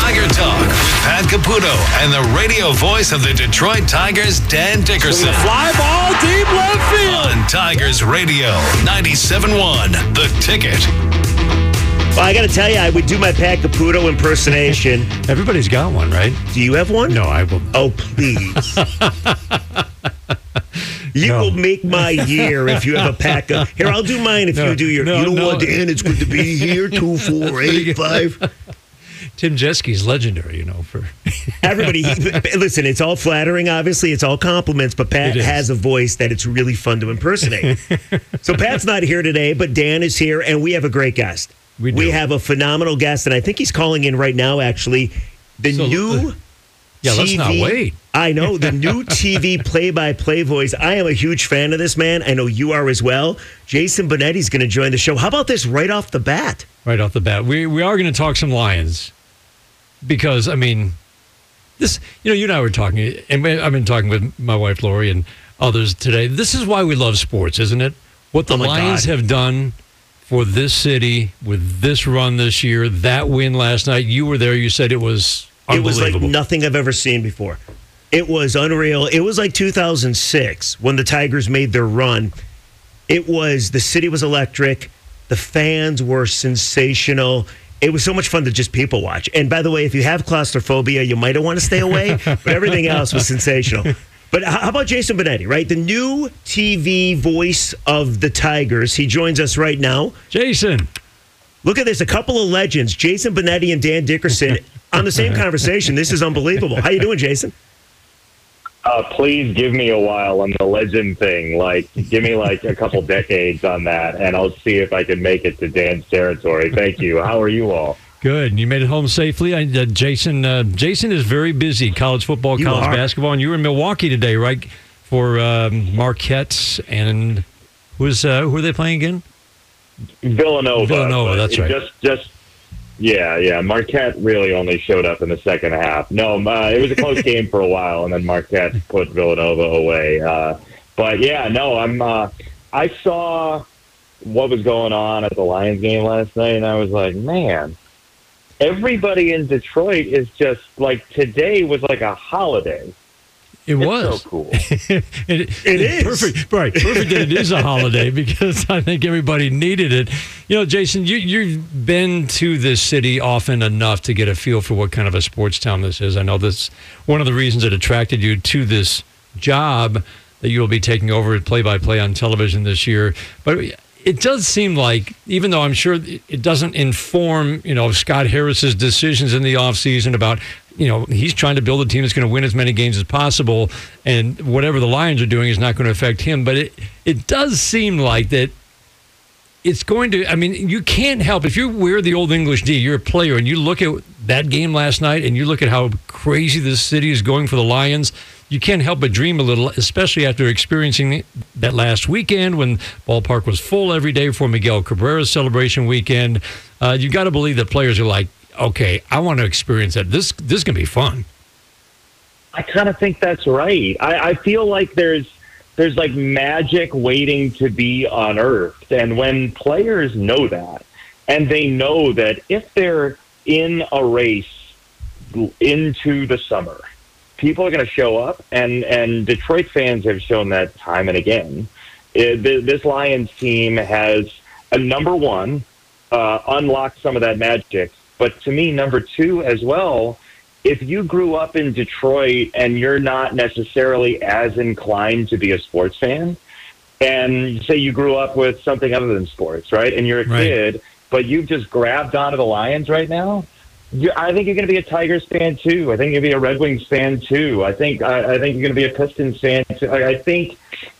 Tiger Talk with Pat Caputo and the radio voice of the Detroit Tigers, Dan Dickerson. Fly ball deep left field. On Tigers Radio 97.1, The Ticket. Well, I got to tell you, I would do my Pat Caputo impersonation. Everybody's got one, right? Do you have one? No, I will. Oh, please. you No. will make my year if you have a pack of. Here, I'll do mine if No, you do your. no, you know no. what, Dan? It's good to be here. Two, four, eight, five. Tim Jeske's legendary, you know, for Everybody, he, listen, it's all flattering, obviously. It's all compliments, but Pat has a voice that it's really fun to impersonate. so Pat's not here today, but Dan is here, and we have a great guest. We do. have a phenomenal guest, and I think he's calling in right now, actually. The So, new. uh, Yeah, let's not TV wait. I know the new TV play-by-play voice. I am a huge fan of this man. I know you are as well. Jason Benetti's going to join the show. How about this right off the bat? right off the bat. We we are going to talk some Lions because I mean, this you know you and I were talking, and I've been talking with my wife Lori and others today. This is why we love sports, isn't it? What the Oh, Lions God. have done for this city with this run this year, that win last night. You were there. You said it was It was like nothing I've ever seen before. It was unreal. It was like 2006 when the Tigers made their run. It was the city was electric. The fans were sensational. It was so much fun to just people watch. And by the way, if you have claustrophobia, you might want to stay away. but everything else was sensational. But how about Jason Benetti, right? The new TV voice of the Tigers. He joins us right now. Jason. Look at this. A couple of legends, Jason Benetti and Dan Dickerson, on the same conversation. This is unbelievable. How you doing, Jason? Uh, please give me a while on the legend thing. Like, give me like a couple decades on that, and I'll see if I can make it to Dan's territory. Thank you. How are you all? Good. You made it home safely. I, uh, Jason. Uh, Jason is very busy. College football, You college are. basketball, and you were in Milwaukee today, right? For um, Marquette and who's uh, who are they playing again? Villanova. Villanova, that's right. Just, just. Yeah, yeah. Marquette really only showed up in the second half. No, uh, it was a close game for a while, and then Marquette put Villanova away. Uh, but yeah, no, I'm. Uh, I saw what was going on at the Lions game last night, and I was like, man, everybody in Detroit is just like today was like a holiday. It It's was. so cool. it, It is. perfect, right? Perfect that it is a holiday because I think everybody needed it. You know, Jason, you you've been to this city often enough to get a feel for what kind of a sports town this is. I know that's one of the reasons that attracted you to this job that you will be taking over at play by play on television this year. But it does seem like, even though I'm sure it doesn't inform, you know, Scott Harris's decisions in the offseason about, you know, he's trying to build a team that's going to win as many games as possible, and whatever the Lions are doing is not going to affect him. But it it does seem like that it's going to. I mean, you can't help if you wear the old English D. You're a player, and you look at that game last night, and you look at how crazy this city is going for the Lions. You can't help but dream a little, especially after experiencing that last weekend when ballpark was full every day for Miguel Cabrera's celebration weekend. Uh, you got to believe that players are like, okay, I want to experience that. This this is gonna be fun. I kind of think that's right. I, I feel like there's there's like magic waiting to be unearthed, and when players know that, and they know that if they're in a race into the summer, people are going to show up, and and Detroit fans have shown that time and again. It, th- this Lions team has a number one uh, unlocked some of that magic, but to me, number two as well if you grew up in Detroit and you're not necessarily as inclined to be a sports fan, and say you grew up with something other than sports, right? And you're a Right. kid, but you've just grabbed onto the Lions right now. I think you're going to be a Tigers fan too. I think you're going to be a Red Wings fan too. I think I, I think you're going to be a Pistons fan too. I, I think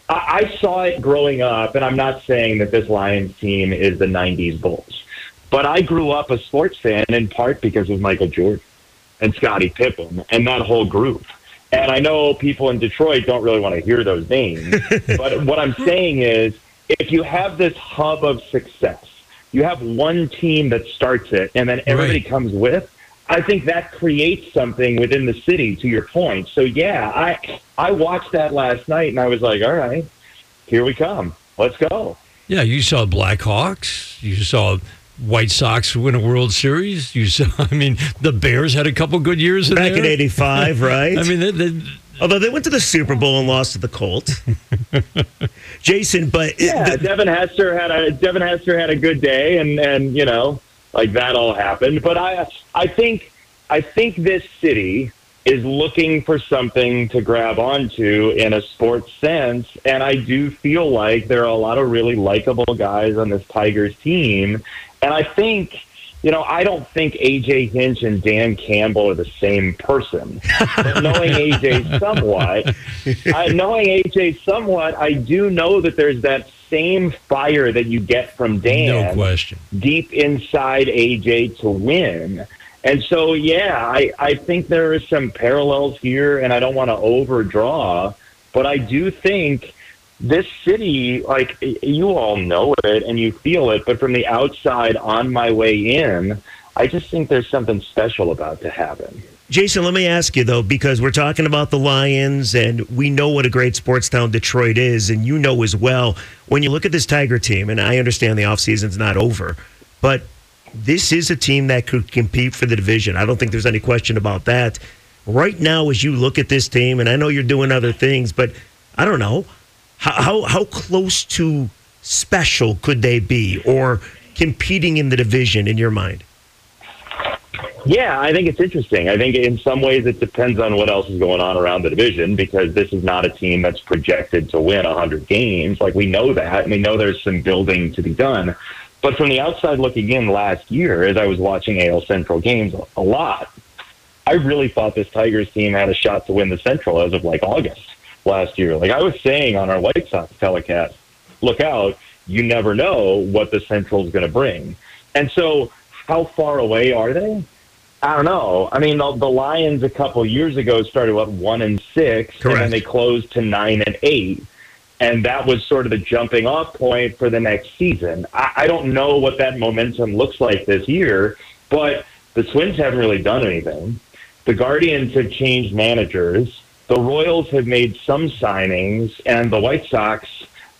I, I saw it growing up, and I'm not saying that this Lions team is the '90s Bulls, But I grew up a sports fan in part because of Michael Jordan and Scottie Pippen and that whole group. And I know people in Detroit don't really want to hear those names, but what I'm saying is if you have this hub of success, you have one team that starts it and then everybody Right. comes with, I think that creates something within the city to your point. So yeah, I I watched that last night and I was like, all right, here we come. Let's go. Yeah, you saw Blackhawks. You saw White Sox win a World Series. You saw, I mean, the Bears had a couple good years in Back in '85, right? I mean, they, they, Although they went to the Super Bowl and lost to the Colts. Jason, but Yeah, the- Devin Hester had a Devin Hester had a good day, and and you know, like that all happened. But I I think I think this city is looking for something to grab onto in a sports sense, and I do feel like there are a lot of really likable guys on this Tigers team, and I think. You know, I don't think AJ Hinch and Dan Campbell are the same person. But knowing AJ somewhat, I, knowing AJ somewhat, I do know that there's that same fire that you get from Dan, no question. deep inside AJ to win. And so, yeah, I, I think there is some parallels here, and I don't want to overdraw, but I do think this city, like you all know it and you feel it, but from the outside on my way in, I just think there's something special about to happen. Jason, let me ask you though, because we're talking about the Lions and we know what a great sports town Detroit is, and you know as well, when you look at this Tiger team, and I understand the offseason's not over, but this is a team that could compete for the division. I don't think there's any question about that. Right now, as you look at this team, and I know you're doing other things, but I don't know, how, how, close to special could they be or competing in the division in your mind? Yeah, I think it's interesting. I think in some ways it depends on what else is going on around the division because this is not a team that's projected to win 100 games. Like we know that, and we know there's some building to be done. But from the outside looking in last year, as I was watching AL Central games a lot, I really thought this Tigers team had a shot to win the Central as of like August last year. Like I was saying on our White Sox telecast, look out, you never know what the Central is going to bring. And so, how far away are they? I don't know. I mean, the, the Lions a couple years ago started what one and six, and then they closed to nine and eight, and that was sort of the jumping off point for the next season. I, I don't know what that momentum looks like this year, but the Twins haven't really done anything. The Guardians have changed managers. The Royals have made some signings, and the White Sox,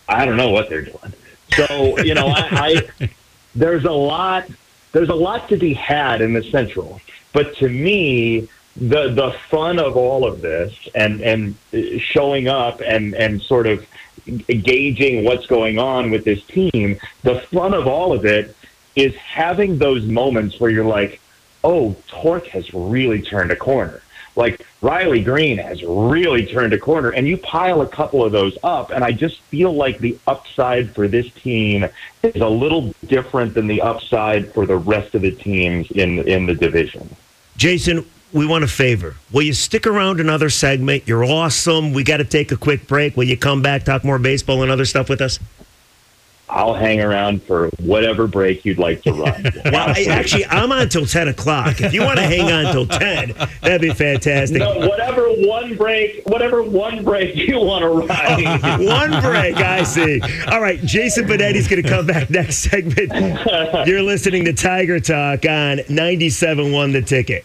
I don't know what they're doing. So you know, I, I there's a lot there's a lot to be had in the Central. But to me, the the fun of all of this and and uh, showing up and and sort of gauging what's going on with this team, the fun of all of it is having those moments where you're like, "Oh, Tork has really turned a corner." Like Riley Greene has really turned a corner, and you pile a couple of those up, and I just feel like the upside for this team is a little different than the upside for the rest of the teams in in the division. Jason, we want a favor. Will you stick around another segment? You're awesome. We got to take a quick break. Will you come back, talk more baseball and other stuff with us? I'll hang around for whatever break you'd like to run. Well, I, actually, I'm on till 10 o'clock. If you want to hang on till 10, that'd be fantastic. no, whatever one break, whatever one break you want to ride. One break, I see. All right, Jason Benetti's going to come back next segment. You're listening to Tiger Talk on 97.1 The Ticket.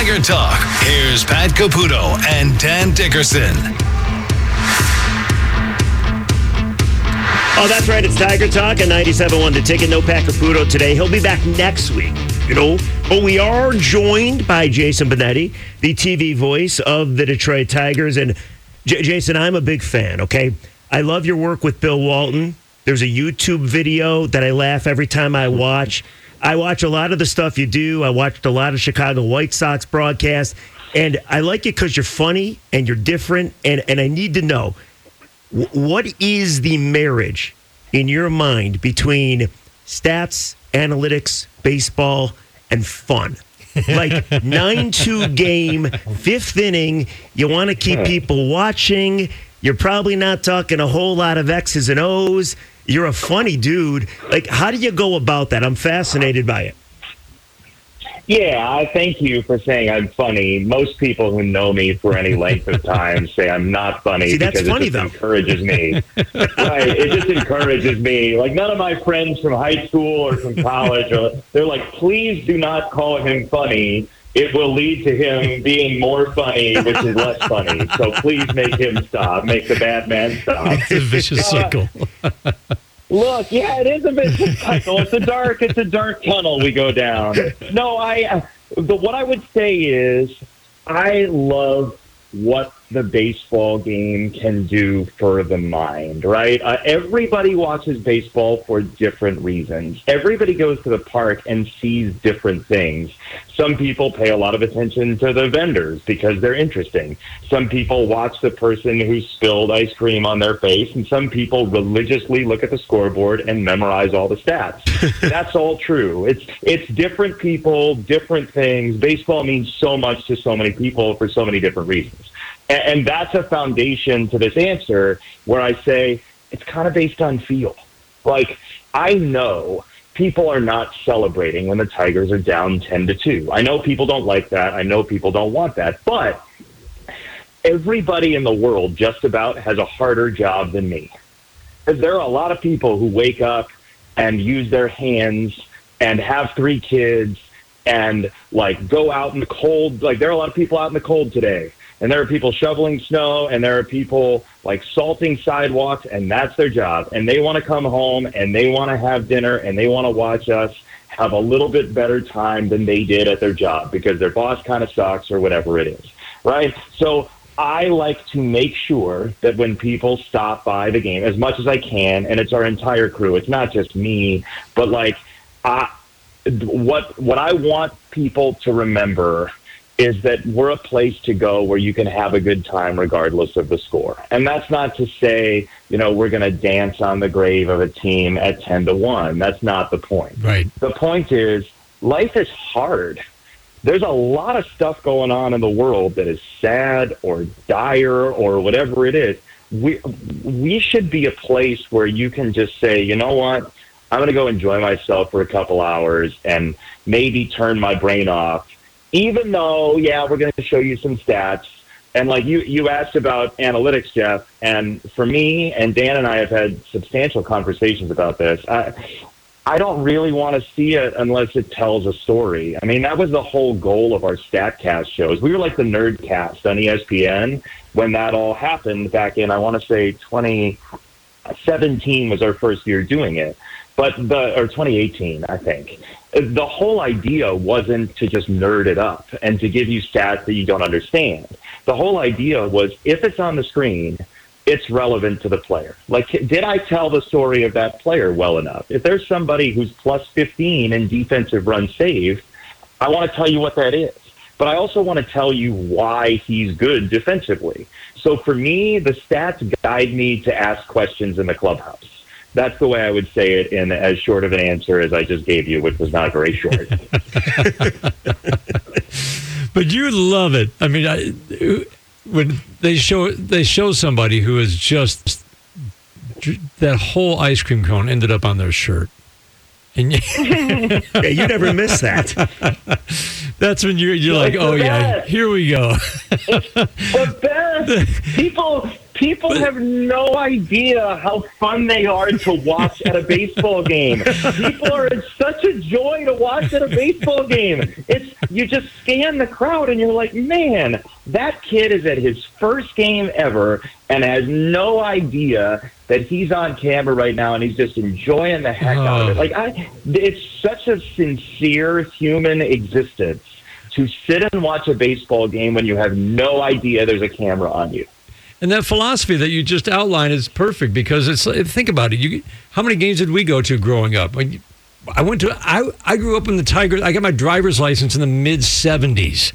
Tiger Talk. Here's Pat Caputo and Dan Dickerson. Oh, that's right. It's Tiger Talk on 97.1 The Ticket. No Pat Caputo today. He'll be back next week, you know. But we are joined by Jason Benetti, the TV voice of the Detroit Tigers. And J- Jason, I'm a big fan, okay? I love your work with Bill Walton. There's a YouTube video that I laugh every time I watch. I watch a lot of the stuff you do. I watched a lot of Chicago White Sox broadcasts, and I like it because you're funny and you're different. And, and I need to know what is the marriage in your mind between stats, analytics, baseball, and fun? like 9 2 game, fifth inning. You want to keep people watching. You're probably not talking a whole lot of X's and O's. You're a funny dude. Like, how do you go about that? I'm fascinated by it. Yeah, I thank you for saying I'm funny. Most people who know me for any length of time say I'm not funny See, that's because funny, it just though. encourages me. right, it just encourages me. Like none of my friends from high school or from college, are, they're like, please do not call him funny. It will lead to him being more funny, which is less funny. So please make him stop. Make the bad man stop. It's a vicious Uh, circle. Look, yeah, it is a vicious cycle. It's a dark, it's a dark tunnel we go down. No, I. Uh, the, what I would say is, I love what the baseball game can do for the mind. Right? Uh, everybody watches baseball for different reasons. Everybody goes to the park and sees different things. Some people pay a lot of attention to the vendors because they're interesting. Some people watch the person who spilled ice cream on their face, and some people religiously look at the scoreboard and memorize all the stats. That's all true. It's it's different people, different things. Baseball means so much to so many people for so many different reasons. And, and that's a foundation to this answer where I say it's kind of based on feel. Like I know people are not celebrating when the Tigers are down 10 to 2. I know people don't like that. I know people don't want that. But everybody in the world just about has a harder job than me. There are a lot of people who wake up and use their hands and have three kids and like go out in the cold. Like there are a lot of people out in the cold today. And there are people shoveling snow and there are people like salting sidewalks and that's their job. And they want to come home and they want to have dinner and they want to watch us have a little bit better time than they did at their job because their boss kind of sucks or whatever it is. Right? So I like to make sure that when people stop by the game as much as I can, and it's our entire crew, it's not just me, but like, I, what what I want people to remember is that we're a place to go where you can have a good time regardless of the score. And that's not to say, you know, we're going to dance on the grave of a team at 10 to 1. That's not the point. Right. The point is life is hard. There's a lot of stuff going on in the world that is sad or dire or whatever it is. We we should be a place where you can just say, you know what, I'm going to go enjoy myself for a couple hours and maybe turn my brain off. Even though, yeah, we're going to show you some stats. And like you, you asked about analytics, Jeff. And for me, and Dan and I have had substantial conversations about this. I, I don't really want to see it unless it tells a story. I mean, that was the whole goal of our StatCast shows. We were like the Nerdcast on ESPN when that all happened back in, I want to say 2017 was our first year doing it. But the, or 2018, I think. The whole idea wasn't to just nerd it up and to give you stats that you don't understand. The whole idea was if it's on the screen, it's relevant to the player. Like, did I tell the story of that player well enough? If there's somebody who's plus 15 in defensive run saved, I want to tell you what that is. But I also want to tell you why he's good defensively. So for me, the stats guide me to ask questions in the clubhouse. That's the way I would say it in as short of an answer as I just gave you, which was not very short. But you love it. I mean, I, when they show they show somebody who is just that whole ice cream cone ended up on their shirt, and you, Yeah, you never miss that. that's when you're you're like, It's the oh yeah, here we go. the best. People people have no idea how fun they are to watch at a baseball game. People are it's such a joy to watch at a baseball game. It's you just scan the crowd and you're like, man, that kid is at his first game ever and has no idea that he's on camera right now and he's just enjoying the heck out of it. Oh. Like I it's such a sincere human existence to sit and watch a baseball game when you have no idea there's a camera on you. And that philosophy that you just outlined is perfect because it's think about it. You how many games did we go to growing up? I went to I I grew up in the Tigers. I got my driver's license in the mid '70s.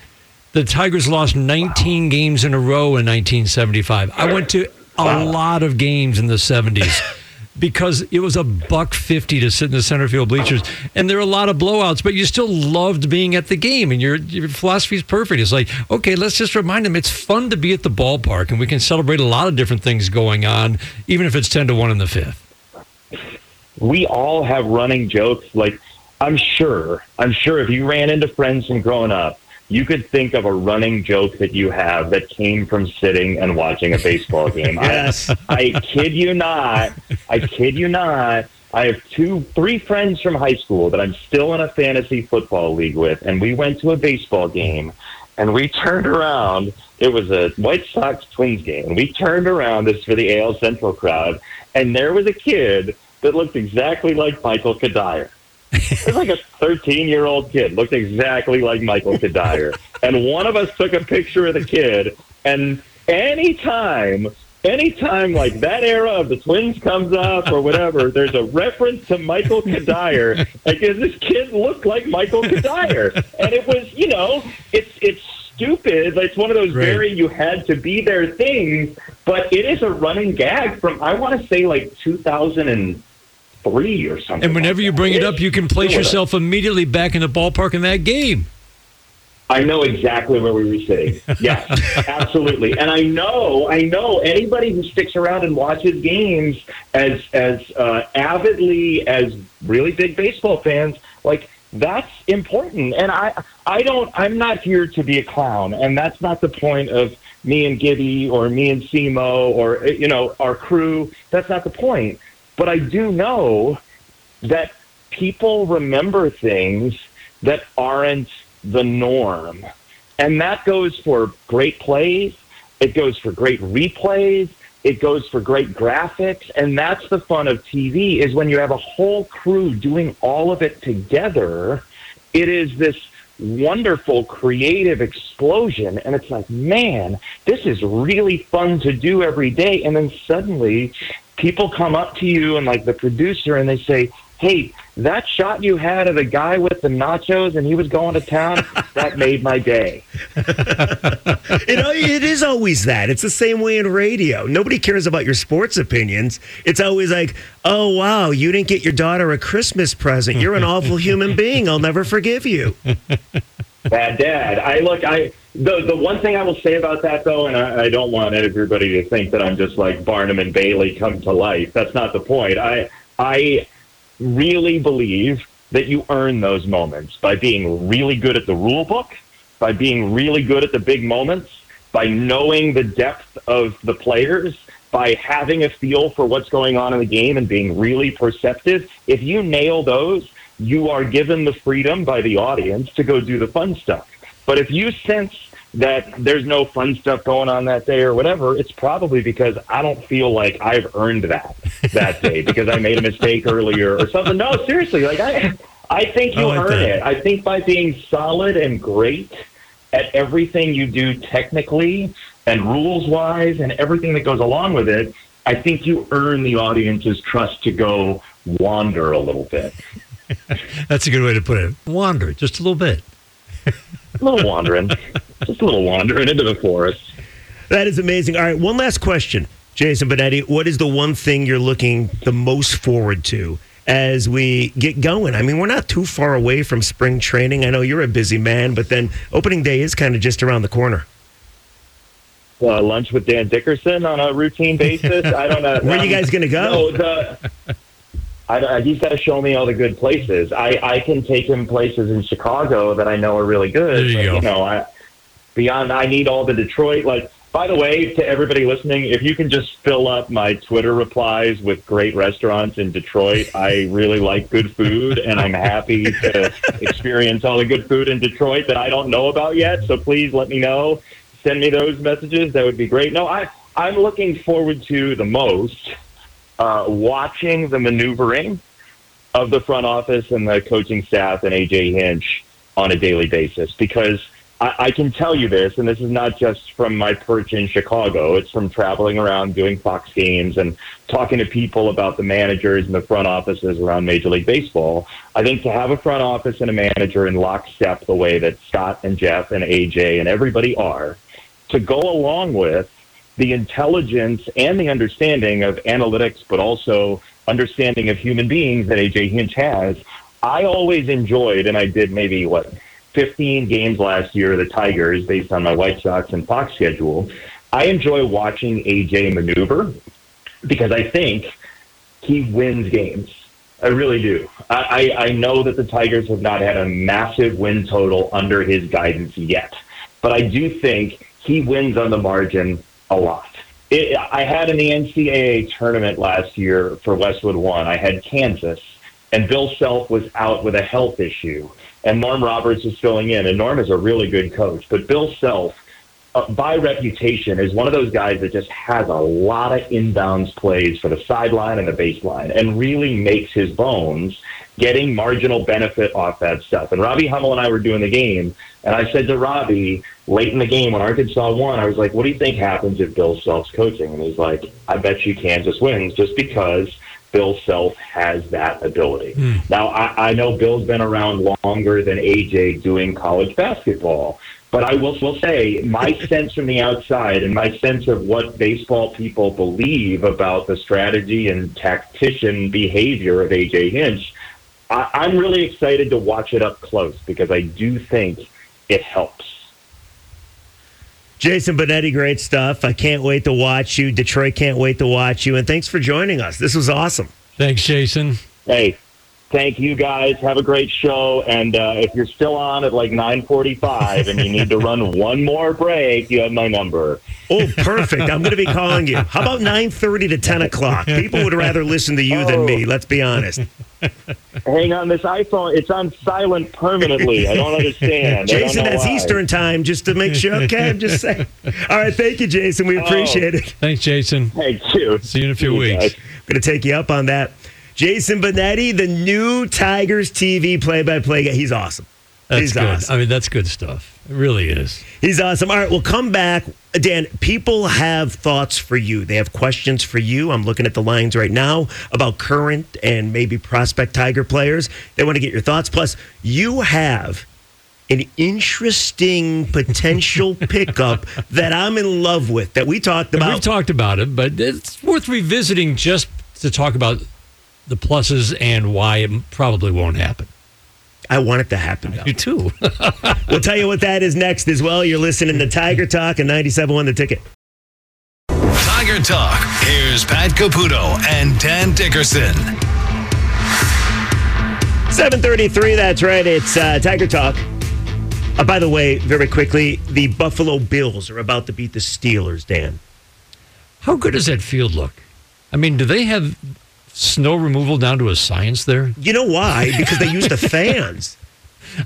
The Tigers lost 19 games in a row in 1975. I went to a lot of games in the 70s because it was a buck 50 to sit in the center field bleachers and there are a lot of blowouts but you still loved being at the game and your your philosophy is perfect it's like okay let's just remind them it's fun to be at the ballpark and we can celebrate a lot of different things going on even if it's 10 to 1 in the fifth we all have running jokes. Like, I'm sure, I'm sure if you ran into friends from growing up, you could think of a running joke that you have that came from sitting and watching a baseball game. Yes. I, I kid you not. I kid you not. I have two, three friends from high school that I'm still in a fantasy football league with, and we went to a baseball game, and we turned around. It was a White Sox Twins game, and we turned around. This is for the AL Central crowd, and there was a kid that looked exactly like Michael Cuddyer. It was like a 13 year old kid, looked exactly like Michael Cuddyer. and one of us took a picture of the kid. And anytime, anytime like that era of the twins comes up or whatever, there's a reference to Michael Cuddyer. Like, does this kid look like Michael Cuddyer? And it was, you know, it's, it's, stupid. It's one of those Right. very you had to be there things, but it is a running gag from I want to say like 2003 or something. and whenever like you that. bring it up you can place yourself immediately back in the ballpark in that game I know exactly where we were sitting. Yes, absolutely. And I know, I know anybody who sticks around and watches games as as uh, avidly as really big baseball fans, like that's important. And I, I don't, I'm not here to be a clown, and that's not the point of me and Gibby or me and Simo or you know our crew. That's not the point. But I do know that people remember things that aren't the norm. And that goes for great plays, it goes for great replays, it goes for great graphics, and that's the fun of TV is when you have a whole crew doing all of it together, it is this wonderful creative explosion and it's like man this is really fun to do every day and then suddenly people come up to you and like the producer and they say hey that shot you had of the guy with the nachos and he was going to town that made my day You know, it is always that. It's the same way in radio. Nobody cares about your sports opinions. It's always like, oh, wow, you didn't get your daughter a Christmas present. You're an awful human being. I'll never forgive you. bad dad. I look, I the the one thing I will say about that though, and I, I don't want everybody to think that I'm just like Barnum and Bailey come to life. That's not the point. I I really believe that you earn those moments by being really good at the rule book, by being really good at the big moments, by knowing the depth of the players, by having a feel for what's going on in the game and being really perceptive. If you nail those, you are given the freedom by the audience to go do the fun stuff. But if you sense that there's no fun stuff going on that day or whatever, it's probably because I don't feel like I've earned that that day because I made a mistake earlier or something. No, seriously, like I I think you I like earn that. it. I think by being solid and great at everything you do technically and rules wise and everything that goes along with it, I think you earn the audience's trust to go wander a little bit. That's a good way to put it. Wander just a little bit. A little wandering. Just a little wandering into the forest. That is amazing. All right, one last question. Jason Benetti, what is the one thing you're looking the most forward to as we get going? I mean, we're not too far away from spring training. I know you're a busy man, but then opening day is kind of just around the corner. uh, lunch with Dan Dickerson on a routine basis. I don't know. Where are you guys gonna go? No, the, I, don't- he's got to show me all the good places. I, I can take him places in Chicago that I know are really good. You but, go. You know, I, beyond, I need all the Detroit. Like, by the way, to everybody listening, if you can just fill up my Twitter replies with great restaurants in Detroit, I really like good food, and I'm happy to experience all the good food in Detroit that I don't know about yet. So please let me know send me those messages. That would be great. No, I I'm looking forward to the most uh, watching the maneuvering of the front office and the coaching staff and AJ Hinch on a daily basis because I, I can tell you this, and this is not just from my perch in Chicago. It's from traveling around doing Fox games and talking to people about the managers and the front offices around Major League Baseball. I think to have a front office and a manager in lockstep the way that Scott and Jeff and AJ and everybody are, to go along with the intelligence and the understanding of analytics, but also understanding of human beings that AJ Hinch has. I always enjoyed, and I did maybe what 15 games last year, the Tigers, based on my White Sox and Fox schedule. I enjoy watching AJ maneuver because I think he wins games. I really do. I, I, I know that the Tigers have not had a massive win total under his guidance yet, but I do think he wins on the margin a lot. It, I had in the NCAA tournament last year for Westwood One, I had Kansas, and Bill Self was out with a health issue and Norm Roberts is filling in. And Norm is a really good coach, but Bill Self, uh, by reputation, is one of those guys that just has a lot of inbounds plays for the sideline and the baseline, and really makes his bones getting marginal benefit off that stuff. And Robbie Hummel and I were doing the game, and I said to Robbie late in the game when Arkansas won, I was like, "What do you think happens if Bill Self's coaching?" And he's like, "I bet you Kansas wins just because." Bill Self has that ability. Mm. Now, I, I know Bill's been around longer than AJ doing college basketball, but I will, will say my sense from the outside and my sense of what baseball people believe about the strategy and tactician behavior of AJ Hinch, I, I'm really excited to watch it up close because I do think it helps. Jason Benetti, great stuff. I can't wait to watch you. Detroit can't wait to watch you. And thanks for joining us. This was awesome. Thanks, Jason. Hey, thank you guys. Have a great show. And uh, if you're still on at like 9:45 and you need to run one more break, you have my number. Oh, perfect. I'm going to be calling you. How about 9:30 to 10 o'clock? People would rather listen to you oh. than me. Let's be honest. Hang on, this iPhone. It's on silent permanently. I don't understand. Jason, don't that's why. Eastern time, just to make sure. Okay, I'm just saying. All right, thank you, Jason. We oh. appreciate oh. it. Thanks, Jason. Thank you. See you in a few weeks. I'm going to take you up on that. Jason Benetti, the new Tigers TV play-by-play guy. He's awesome. That's He's good. Awesome. I mean, that's good stuff. It really is. He's awesome. All right, we'll come back. Dan, people have thoughts for you. They have questions for you. I'm looking at the lines right now about current and maybe prospect Tiger players. They want to get your thoughts. Plus, you have an interesting potential pickup that I'm in love with that we talked about. We've talked about it, but it's worth revisiting just to talk about the pluses and why it probably won't happen. I want it to happen. You too. we'll tell you what that is next as well. You're listening to Tiger Talk and 97.1 The Ticket. Tiger Talk. Here's Pat Caputo and Dan Dickerson. 733, that's right. It's uh, Tiger Talk. Uh, by the way, very quickly, the Buffalo Bills are about to beat the Steelers, Dan. How good does that field look? I mean, do they have snow removal down to a science there? You know why? Because they use the fans.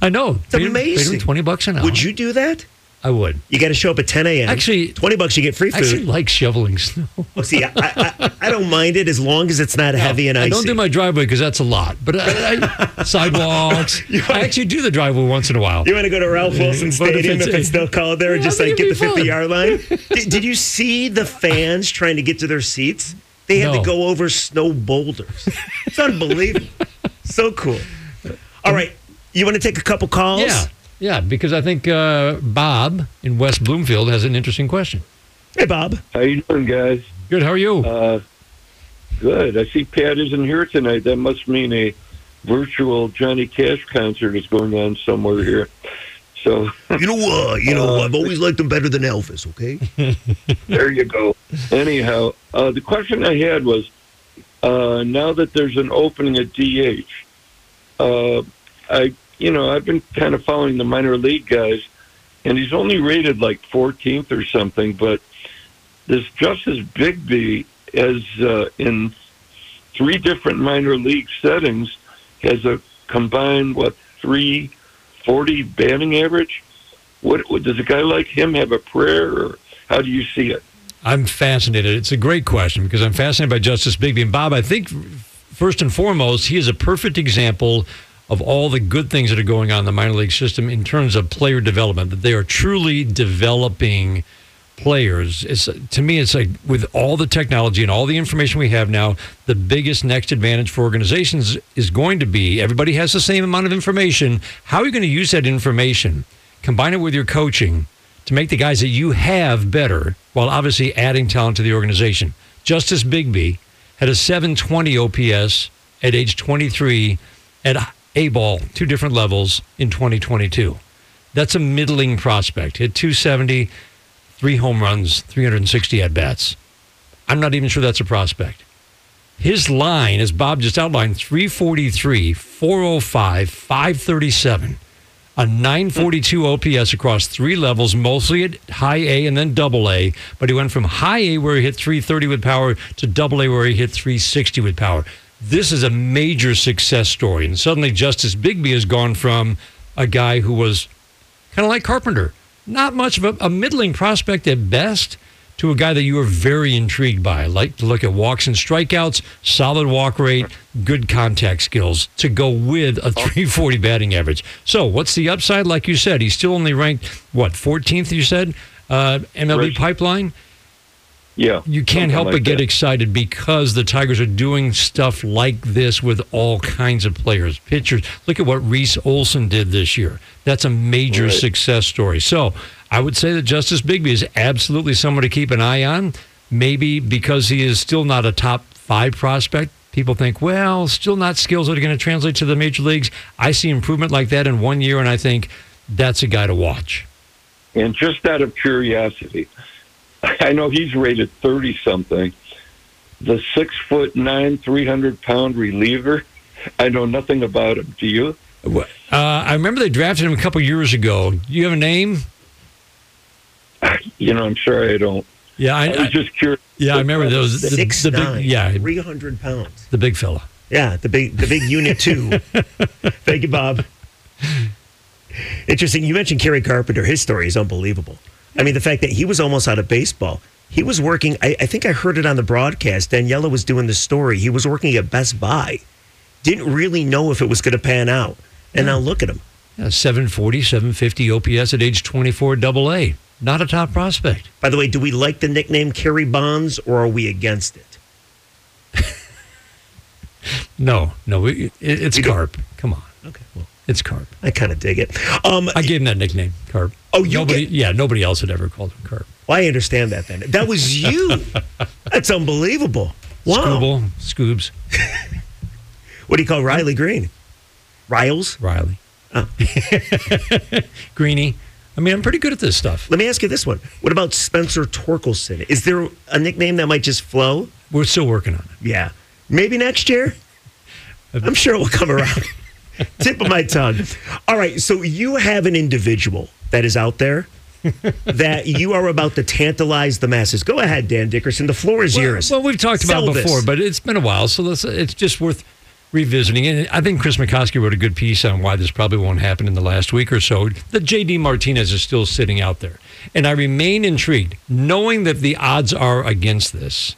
I know. It's paid amazing. Twenty bucks an hour. Would you do that? I would. You got to show up at 10 a.m. Actually, 20 bucks, you get free food. I actually like shoveling snow. well, see, I, I, I, don't mind it as long as it's not no, heavy and icy. I don't do my driveway because that's a lot. But I, I, sidewalks, wanna, I actually do the driveway once in a while. You want to go to Ralph Wilson Stadium if it's, if it's still called there and just like get the 50 yard line? did, did you see the fans trying to get to their seats? They had no. to go over snow boulders. It's unbelievable. so cool. All right. You want to take a couple calls? Yeah. Yeah, because I think uh, Bob in West Bloomfield has an interesting question. Hey, Bob. How you doing, guys? Good. How are you? Uh, good. I see Pat isn't here tonight. That must mean a virtual Johnny Cash concert is going on somewhere here. So you know what? Uh, you know uh, I've always liked him better than Elvis. Okay. there you go. Anyhow, uh, the question I had was, uh, now that there's an opening at DH, uh, I you know I've been kind of following the minor league guys, and he's only rated like 14th or something. But this Justice Bigbie has uh, in three different minor league settings has a combined what three 40 batting average? What, what does a guy like him have a prayer, or how do you see it? I'm fascinated. It's a great question because I'm fascinated by Justice Bigbie and Bob. I think first and foremost, he is a perfect example of all the good things that are going on in the minor league system in terms of player development. That they are truly developing players. It's to me, it's like with all the technology and all the information we have now, the biggest next advantage for organizations is going to be everybody has the same amount of information. How are you going to use that information? Combine it with your coaching to make the guys that you have better, while obviously adding talent to the organization. Justice Bigbie had a 720 OPS at age 23 at A ball, two different levels in 2022. That's a middling prospect. Hit 270 three home runs, 360 at bats. I'm not even sure that's a prospect. His line, as Bob just outlined, 343, 405, 537, a 942 OPS across three levels, mostly at high A and then double A. But he went from high A, where he hit 330 with power, to double A, where he hit 360 with power. This is a major success story. And suddenly, Justice Bigbie has gone from a guy who was kind of like Carpenter not much of a, a, middling prospect at best to a guy that you are very intrigued by. I like to look at walks and strikeouts, solid walk rate, good contact skills to go with a 340 batting average. So, what's the upside? Like you said, he's still only ranked, what, 14th, you said? Uh, MLB pipeline? Yeah. You can't help like but get that. excited because the Tigers are doing stuff like this with all kinds of players, pitchers. Look at what Reese Olson did this year. That's a major right. success story. So I would say that Justice Bigbie is absolutely someone to keep an eye on. Maybe because he is still not a top five prospect, people think, well, still not skills that are going to translate to the major leagues. I see improvement like that in one year, and I think that's a guy to watch. And just out of curiosity, I know he's rated 30 something. The six foot nine, 300 pound reliever, I know nothing about him. Do you? Uh, I remember they drafted him a couple years ago. Do you have a name? You know, I'm sorry I don't. Yeah, I, I was just curious. Yeah, I remember those. The, six the nine, big, yeah, 300 pounds. The big fella. Yeah, the big the big unit two. Thank you, Bob. Interesting. You mentioned Kerry Carpenter. His story is unbelievable. I mean, the fact that he was almost out of baseball. He was working, I, I think I heard it on the broadcast. Daniela was doing the story. He was working at Best Buy. Didn't really know if it was going to pan out. And yeah. now look at him. Yeah, 740, 750 OPS at age 24, double A. Not a top prospect. By the way, do we like the nickname Kerry Bonds or are we against it? no, no, it, it's Carp. Come on. Okay, well. It's Carp. I kind of dig it. Um, I gave him that nickname, Carp. Oh, you nobody? Get, yeah, nobody else had ever called him Carp. Well, I understand that. Then that was you. That's unbelievable. Wow. Scooble, Scoobs. what do you call Riley Greene? Riles. Riley. Oh. Greeny. I mean, I'm pretty good at this stuff. Let me ask you this one. What about Spencer Torkelson? Is there a nickname that might just flow? We're still working on it. Yeah. Maybe next year? I'm sure it will come around. Tip of my tongue. All right. So you have an individual that is out there that you are about to tantalize the masses. Go ahead, Dan Dickerson. The floor is well, yours. Well, we've talked Sell about before, this. but it's been a while, so it's just worth revisiting. And I think Chris McCosky wrote a good piece on why this probably won't happen in the last week or so. That JD Martinez is still sitting out there. And I remain intrigued, knowing that the odds are against this,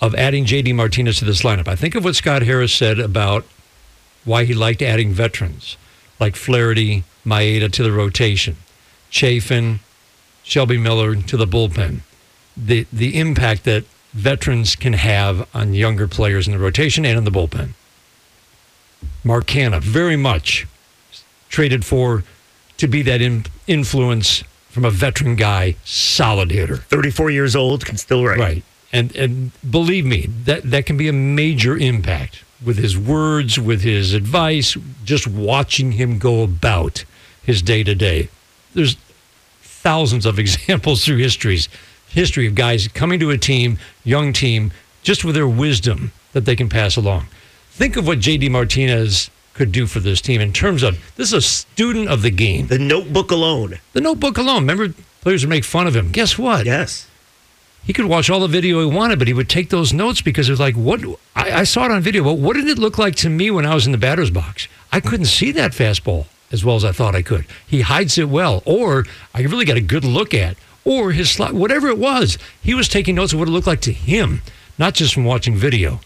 of adding JD Martinez to this lineup. I think of what Scott Harris said about why he liked adding veterans like Flaherty, Maeda to the rotation, Chafin, Shelby Miller to the bullpen. The the impact that veterans can have on younger players in the rotation and in the bullpen. Mark Canha, very much traded for to be that in, influence from a veteran guy, solid hitter. 34 years old, can still write. Right. And and believe me, that, that can be a major impact with his words, with his advice, just watching him go about his day to day. There's thousands of examples through histories, history of guys coming to a team, young team, just with their wisdom that they can pass along. Think of what JD Martinez could do for this team in terms of this is a student of the game. The notebook alone. The notebook alone. Remember, players would make fun of him. Guess what? Yes he could watch all the video he wanted, but he would take those notes because it was like, what? I, I, saw it on video, but what did it look like to me when I was in the batter's box? I couldn't see that fastball as well as I thought I could. He hides it well, or I really got a good look at, or his slot, whatever it was. He was taking notes of what it looked like to him, not just from watching video.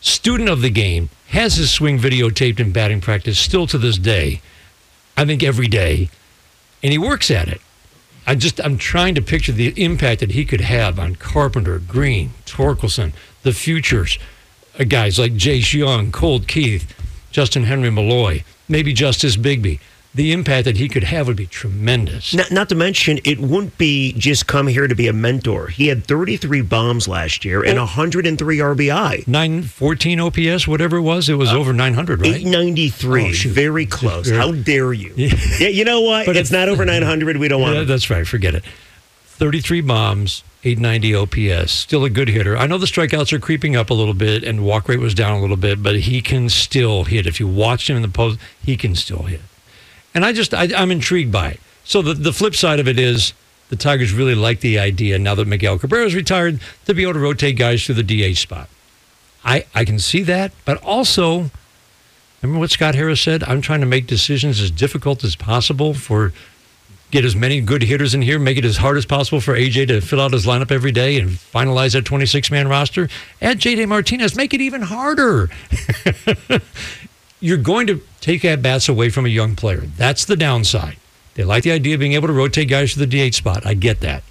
Student of the game, has his swing videotaped in batting practice still to this day. I think every day, and he works at it. I just I'm trying to picture the impact that he could have on Carpenter, Greene, Torkelson, the futures, uh, guys like Jace Jung, Colt Keith, Justin Henry Malloy, maybe Justice Bigbie. The impact that he could have would be tremendous. Not, not to mention, it wouldn't be just come here to be a mentor. He had 33 bombs last year and 103 RBI. 914 OPS, whatever it was, it was uh, over 900, right? 893. Oh. Very close. Very- How dare you? Yeah, you know what? But it's not over 900. We don't want Yeah, it. that's right. Forget it. 33 bombs, 890 OPS. Still a good hitter. I know the strikeouts are creeping up a little bit and walk rate was down a little bit, but he can still hit. If you watch him in the post, he can still hit. And I just, I, I'm intrigued by it. So the, the flip side of it is the Tigers really like the idea now that Miguel Cabrera's retired to be able to rotate guys through the DH spot. I, I can see that, but also, remember what Scott Harris said? I'm trying to make decisions as difficult as possible for get as many good hitters in here, make it as hard as possible for AJ to fill out his lineup every day and finalize that 26 man roster. Add JD Martinez, make it even harder. You're going to take at bats away from a young player. That's the downside. They like the idea of being able to rotate guys to the DH spot. I get that.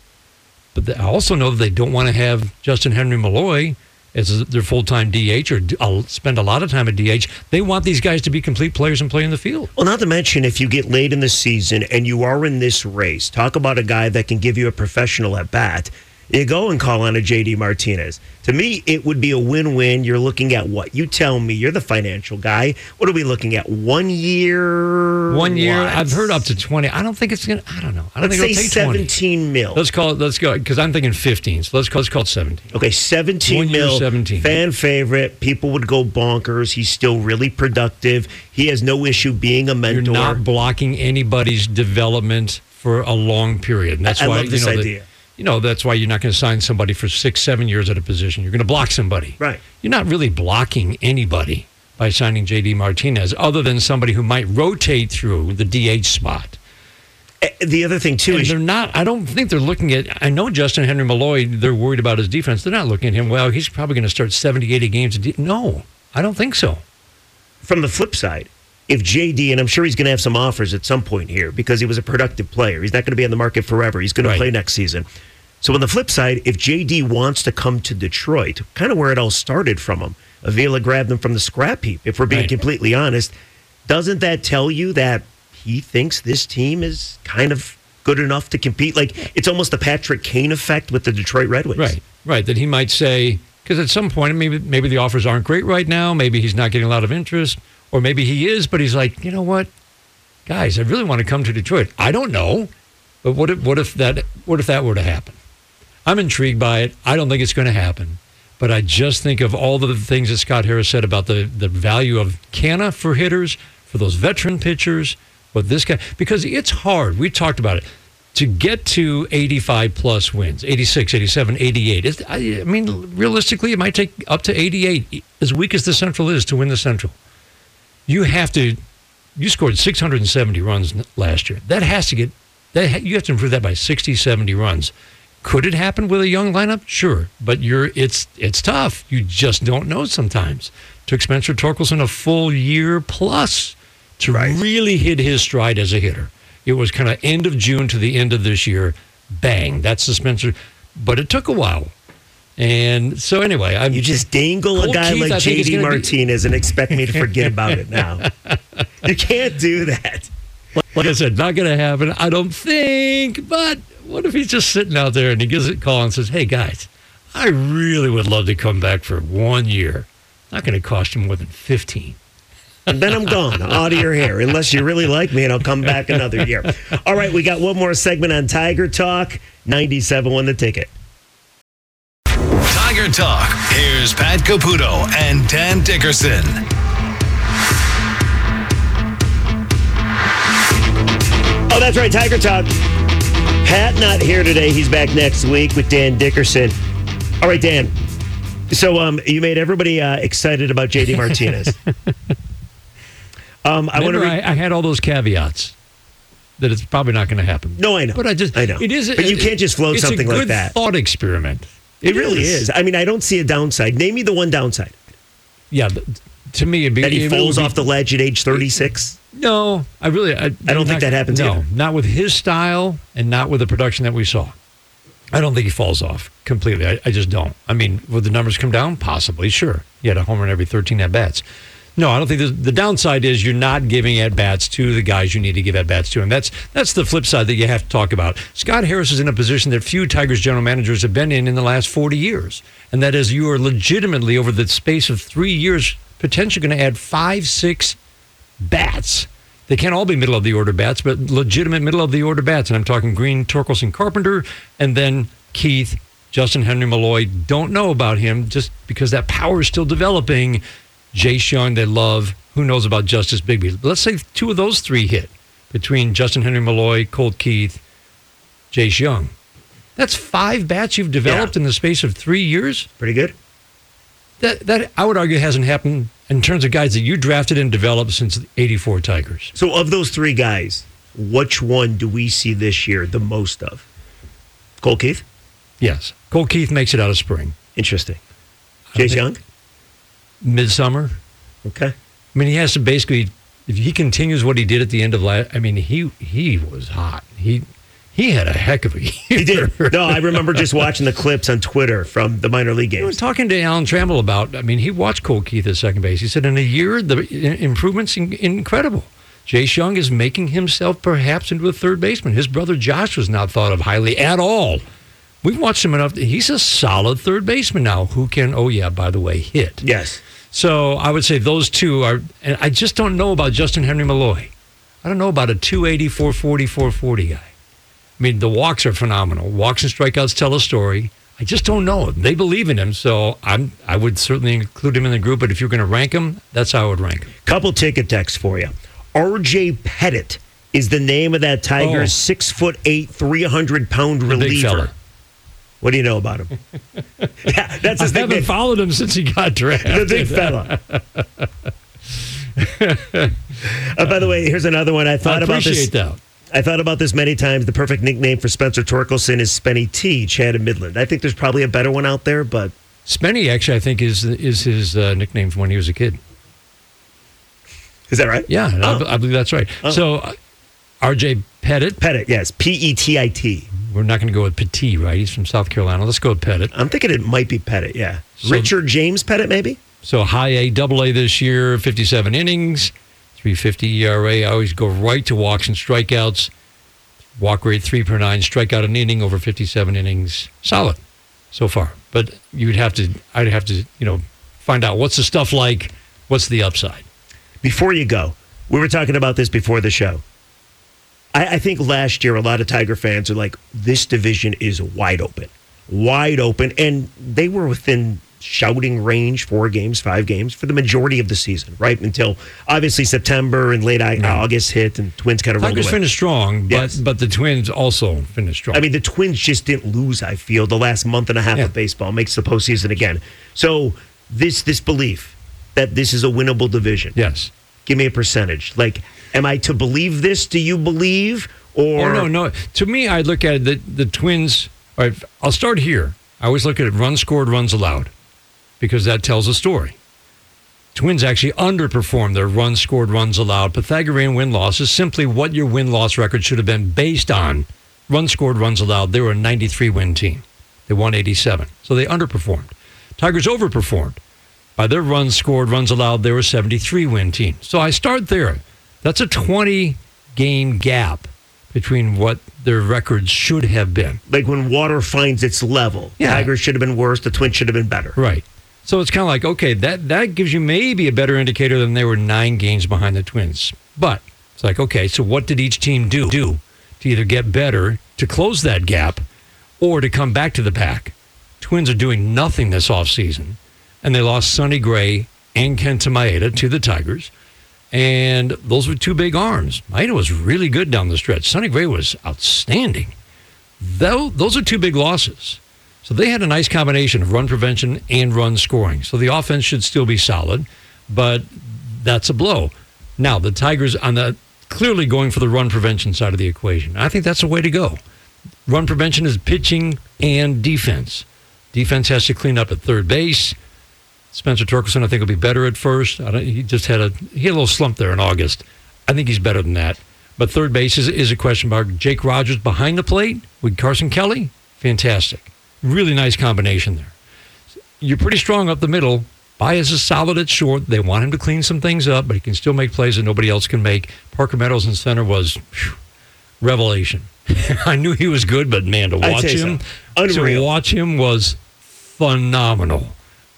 But I also know that they don't want to have Justyn-Henry Malloy as their full time DH or d- uh, spend a lot of time at DH. They want these guys to be complete players and play in the field. Well, not to mention, if you get late in the season and you are in this race, talk about a guy that can give you a professional at bat. You go and call on a JD Martinez. To me, it would be a win win. You're looking at what? You tell me. You're the financial guy. What are we looking at? One year? One year, What? I've heard up to 20. I don't think it's going to, I don't know. I don't Let's think say it'll take 20. 17 mil. Let's call it, let's go, because I'm thinking 15. So let's call, let's call it 17. Okay, 17 One year, mil. 17. Fan favorite. People would go bonkers. He's still really productive. He has no issue being a You're mentor. not blocking anybody's development for a long period. And that's I- I love this you know, the- idea. You know, that's why you're not going to sign somebody for six, seven years at a position. You're going to block somebody. Right. You're not really blocking anybody by signing JD Martinez, other than somebody who might rotate through the DH spot. Eh, the other thing, too, And is they're not. I don't think they're looking at. I know Justyn-Henry Malloy. They're worried about his defense. They're not looking at him. Well, he's probably going to start 70, 80 games. de-" No, I don't think so. from the flip side, if JD, and I'm sure he's going to have some offers at some point here because he was a productive player, he's not going to be on the market forever. He's going Right. to play next season. So on the flip side, if JD wants to come to Detroit, kind of where it all started from him, Avila grabbed him from the scrap heap. If we're being Right. completely honest, doesn't that tell you that he thinks this team is kind of good enough to compete? Like it's almost the Patrick Kane effect with the Detroit Red Wings. Right, right. That he might say because at some point maybe maybe the offers aren't great right now. Maybe he's not getting a lot of interest, or maybe he is, but he's like, you know what, guys, I really want to come to Detroit. I don't know, but what if what if that what if that were to happen? I'm intrigued by it. I don't think it's going to happen. But I just think of all the things that Scott Harris said about the, the value of Canna for hitters, for those veteran pitchers, what this guy, because it's hard. We talked about it. To get to 85 plus wins, 86, 87, 88. I, I mean, realistically, it might take up to 88, as weak as the Central is, to win the Central. You have to, you scored 670 runs last year. That has to get, that, you have to improve that by 60, 70 runs. Could it happen with a young lineup? Sure, but you're it's it's tough. You just don't know sometimes. Took Spencer Torkelson a full year plus to really hit his stride as a hitter. It was kind of end of June to the end of this year. Bang, that's the Spencer. But it took a while, and so anyway, I'm You just dangle a guy Keith, like I think, is JD gonna be- Martinez and expect me to forget about it now. You can't do that. like I said, not going to happen. I don't think. But what if he's just sitting out there and he gives a call and says, "Hey guys, I really would love to come back for one year. Not going to cost you more than fifteen. And then I'm gone, out of your hair, unless you really like me and I'll come back another year. All right, we got one more segment on Tiger Talk. 97 won the ticket. Tiger Talk. Here's Pat Caputo and Dan Dickerson. Oh, that's right, Tiger Talk. Pat not here today. He's back next week with Dan Dickerson. All right, Dan. So um, you made everybody uh, excited about JD Martinez. um, I want to. Re- I, I had all those caveats that it's probably not going to happen. No, I know. But I just, I know. It is, But you can't just float it's a something like that. Thought experiment. it really is. I mean, I don't see a downside. Name me the one downside. Yeah, to me, it'd be, That he it falls be- off the ledge at age 36? No, I really. I, don't think that happens No, either. not with his style and not with the production that we saw. I don't think he falls off completely. I, I just don't. I mean, would the numbers come down? Possibly, sure. He had a home run every 13 at bats. No, I don't think the downside is you're not giving at bats to the guys you need to give at bats to, and that's that's the flip side that you have to talk about. Scott Harris is in a position that few Tigers general managers have been in in the last 40 years, and that is you are legitimately over the space of three years potentially going to add five, six bats. They can't all be middle of the order bats, but legitimate middle of the order bats. And I'm talking Greene, Torkelson, Carpenter, and then Keith, Justyn-Henry Malloy. Don't know about him just because that power is still developing. Jace Jung, they love. Who knows about Justice Bigbie? Let's say two of those three hit between Justyn-Henry Malloy, Colt Keith, Jace Jung. That's five bats you've developed Yeah. in the space of three years Pretty good. That that I would argue hasn't happened in terms of guys that you drafted and developed since the 84 Tigers. So, of those three guys, which one do we see this year the most of? Colt Keith? Yes. Colt Keith makes it out of spring. Interesting. Jace Jung? Midsummer. Okay. I mean, he has to basically if he continues what he did at the end of last I mean, he he was hot. He he had a heck of a year. He did. No, I remember just watching the clips on Twitter from the minor league games. I was talking to Alan Trammell about. I mean, he watched Colt Keith at second base. He said in a year the improvements in, incredible. Jace Jung is making himself perhaps into a third baseman. His brother Josh was not thought of highly at all. We've watched him enough. He's a solid third baseman now who can, oh yeah, by the way, hit. Yes. So I would say those two are, and I just don't know about Justyn-Henry Malloy. I don't know about a 280, 440, 440 guy. I mean, the walks are phenomenal. Walks and strikeouts tell a story. I just don't know. They believe in him, so I'm. I would certainly include him in the group. But if you're going to rank him, that's how I would rank him. Couple ticket texts for you. RJ Pettit is the name of that Tigers Oh. six foot eight, 300 pound reliever. What do you know about him? yeah, that's his I haven't nickname. followed him since he got drafted. The big fella. uh, by the way, here's another one. I I thought about this. that. I thought about this many times. The perfect nickname for Spencer Torkelson is Spenny T, Chad in Midland. I think there's probably a better one out there, but Spenny actually, I think is is his uh, nickname from when he was a kid. is that right? Yeah, I- Oh. I, believe that's right. So, uh, R.J. Pettit. Pettit, yes. P E T I T. We're not going to go with Petit, right? He's from South Carolina. Let's go with Pettit. I'm thinking it might be Pettit, yeah. So- Richard James Pettit, maybe? So high A, double A this year, 57 innings, 350 ERA. I always go right to walks and strikeouts. Walk rate three per nine, strikeout an inning over 57 innings. Solid so far. But you'd have to, I'd have to, you know, find out what's the stuff like, what's the upside. Before you go, we were talking about this before the show. I, I think last year a lot of Tiger fans are like, this division is wide open. Wide open. And they were within shouting range, four games, five games for the majority of the season, right? Until obviously September and late Au- August hit and Twins kind of Tigers away. finished strong, but Yes. but the Twins also finished strong. I mean, the Twins just didn't lose. I feel the last month and a half Yeah. of baseball makes the postseason again. So this this belief that this is a winnable division. yes. Give me a percentage. Like, am I to believe this? Do you believe? Or Oh no, no. To me, I look at it, the the Twins. All right, I'll start here. I always look at it: runs scored, runs allowed, because that tells a story. Twins actually underperformed their runs scored, runs allowed. Pythagorean win loss is simply what your win loss record should have been based on. Runs scored, runs allowed. They were a 93 win team. They won 87, so they underperformed. Tigers overperformed. By their runs scored, runs allowed, they were a 73 win team. So I start there. That's a 20 game gap between what their records should have been. like when water finds its level, Yeah. Tigers should have been worse. The Twins should have been better. Right. So it's kind of like, okay, that, that gives you maybe a better indicator than they were nine games behind the Twins. But it's like, okay, so what did each team do, do to either get better, to close that gap, or to come back to the pack? Twins are doing nothing this offseason, and they lost Sonny Gray and Kenta Maeda to the Tigers. And those were two big arms. Maeda was really good down the stretch. Sonny Gray was outstanding. Though those are two big losses. So they had a nice combination of run prevention and run scoring. So the offense should still be solid, but that's a blow. Now the Tigers on the clearly going for the run prevention side of the equation. I think that's the way to go. Run prevention is pitching and defense. Defense has to clean up at third base. Spencer Torkelson, I think, will be better at first. He just had a he had a little slump there in August. I think he's better than that. But third base is, is a question mark. Jake Rogers behind the plate with Carson Kelly, fantastic. Really nice combination there. You're pretty strong up the middle. Baez is solid at short. They want him to clean some things up, but he can still make plays that nobody else can make. Parker Meadows in center was whew, revelation. I knew he was good, but man, to watch say so. him, to watch him was phenomenal,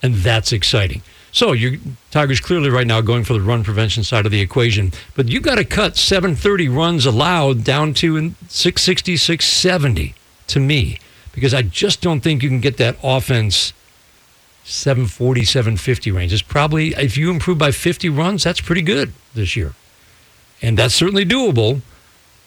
and that's exciting. So you Tigers clearly right now going for the run prevention side of the equation, but you got to cut 730 runs allowed down to 660, 670 to me, because I just don't think you can get that offense 740, 750 range. It's probably if you improve by 50 runs, that's pretty good this year, and that's certainly doable.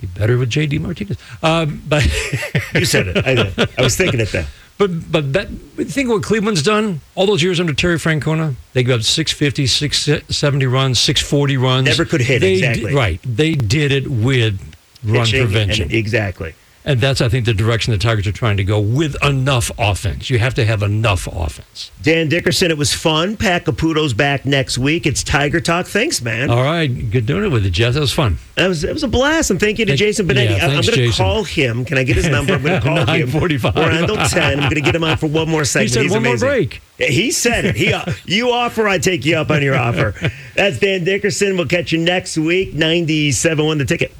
Be better with JD Martinez, uh, but. You said it. I, I was thinking it then. But but that think what Cleveland's done all those years under Terry Francona. They got 650, 670 runs, 640 runs. Never could hit, They exactly. di- right. They did it with run Pitching and- prevention. exactly. And that's, I think, the direction the Tigers are trying to go with enough offense. You have to have enough offense. Dan Dickerson, it was fun. Pat Caputo's back next week. It's Tiger Talk. Thanks, man. All right. Good doing it with you, Jeff. That was fun. That was, it was a blast. And thank you to Thank- Jason Benetti. yeah, I'm going to call him. Can I get his number? I'm going to call him. 9:45. We're on till 10. I'm going to get him on for one more segment. said He's one more break. He said it. He, uh, you offer, I take you up on your offer. That's Dan Dickerson. We'll catch you next week. 97 won the ticket.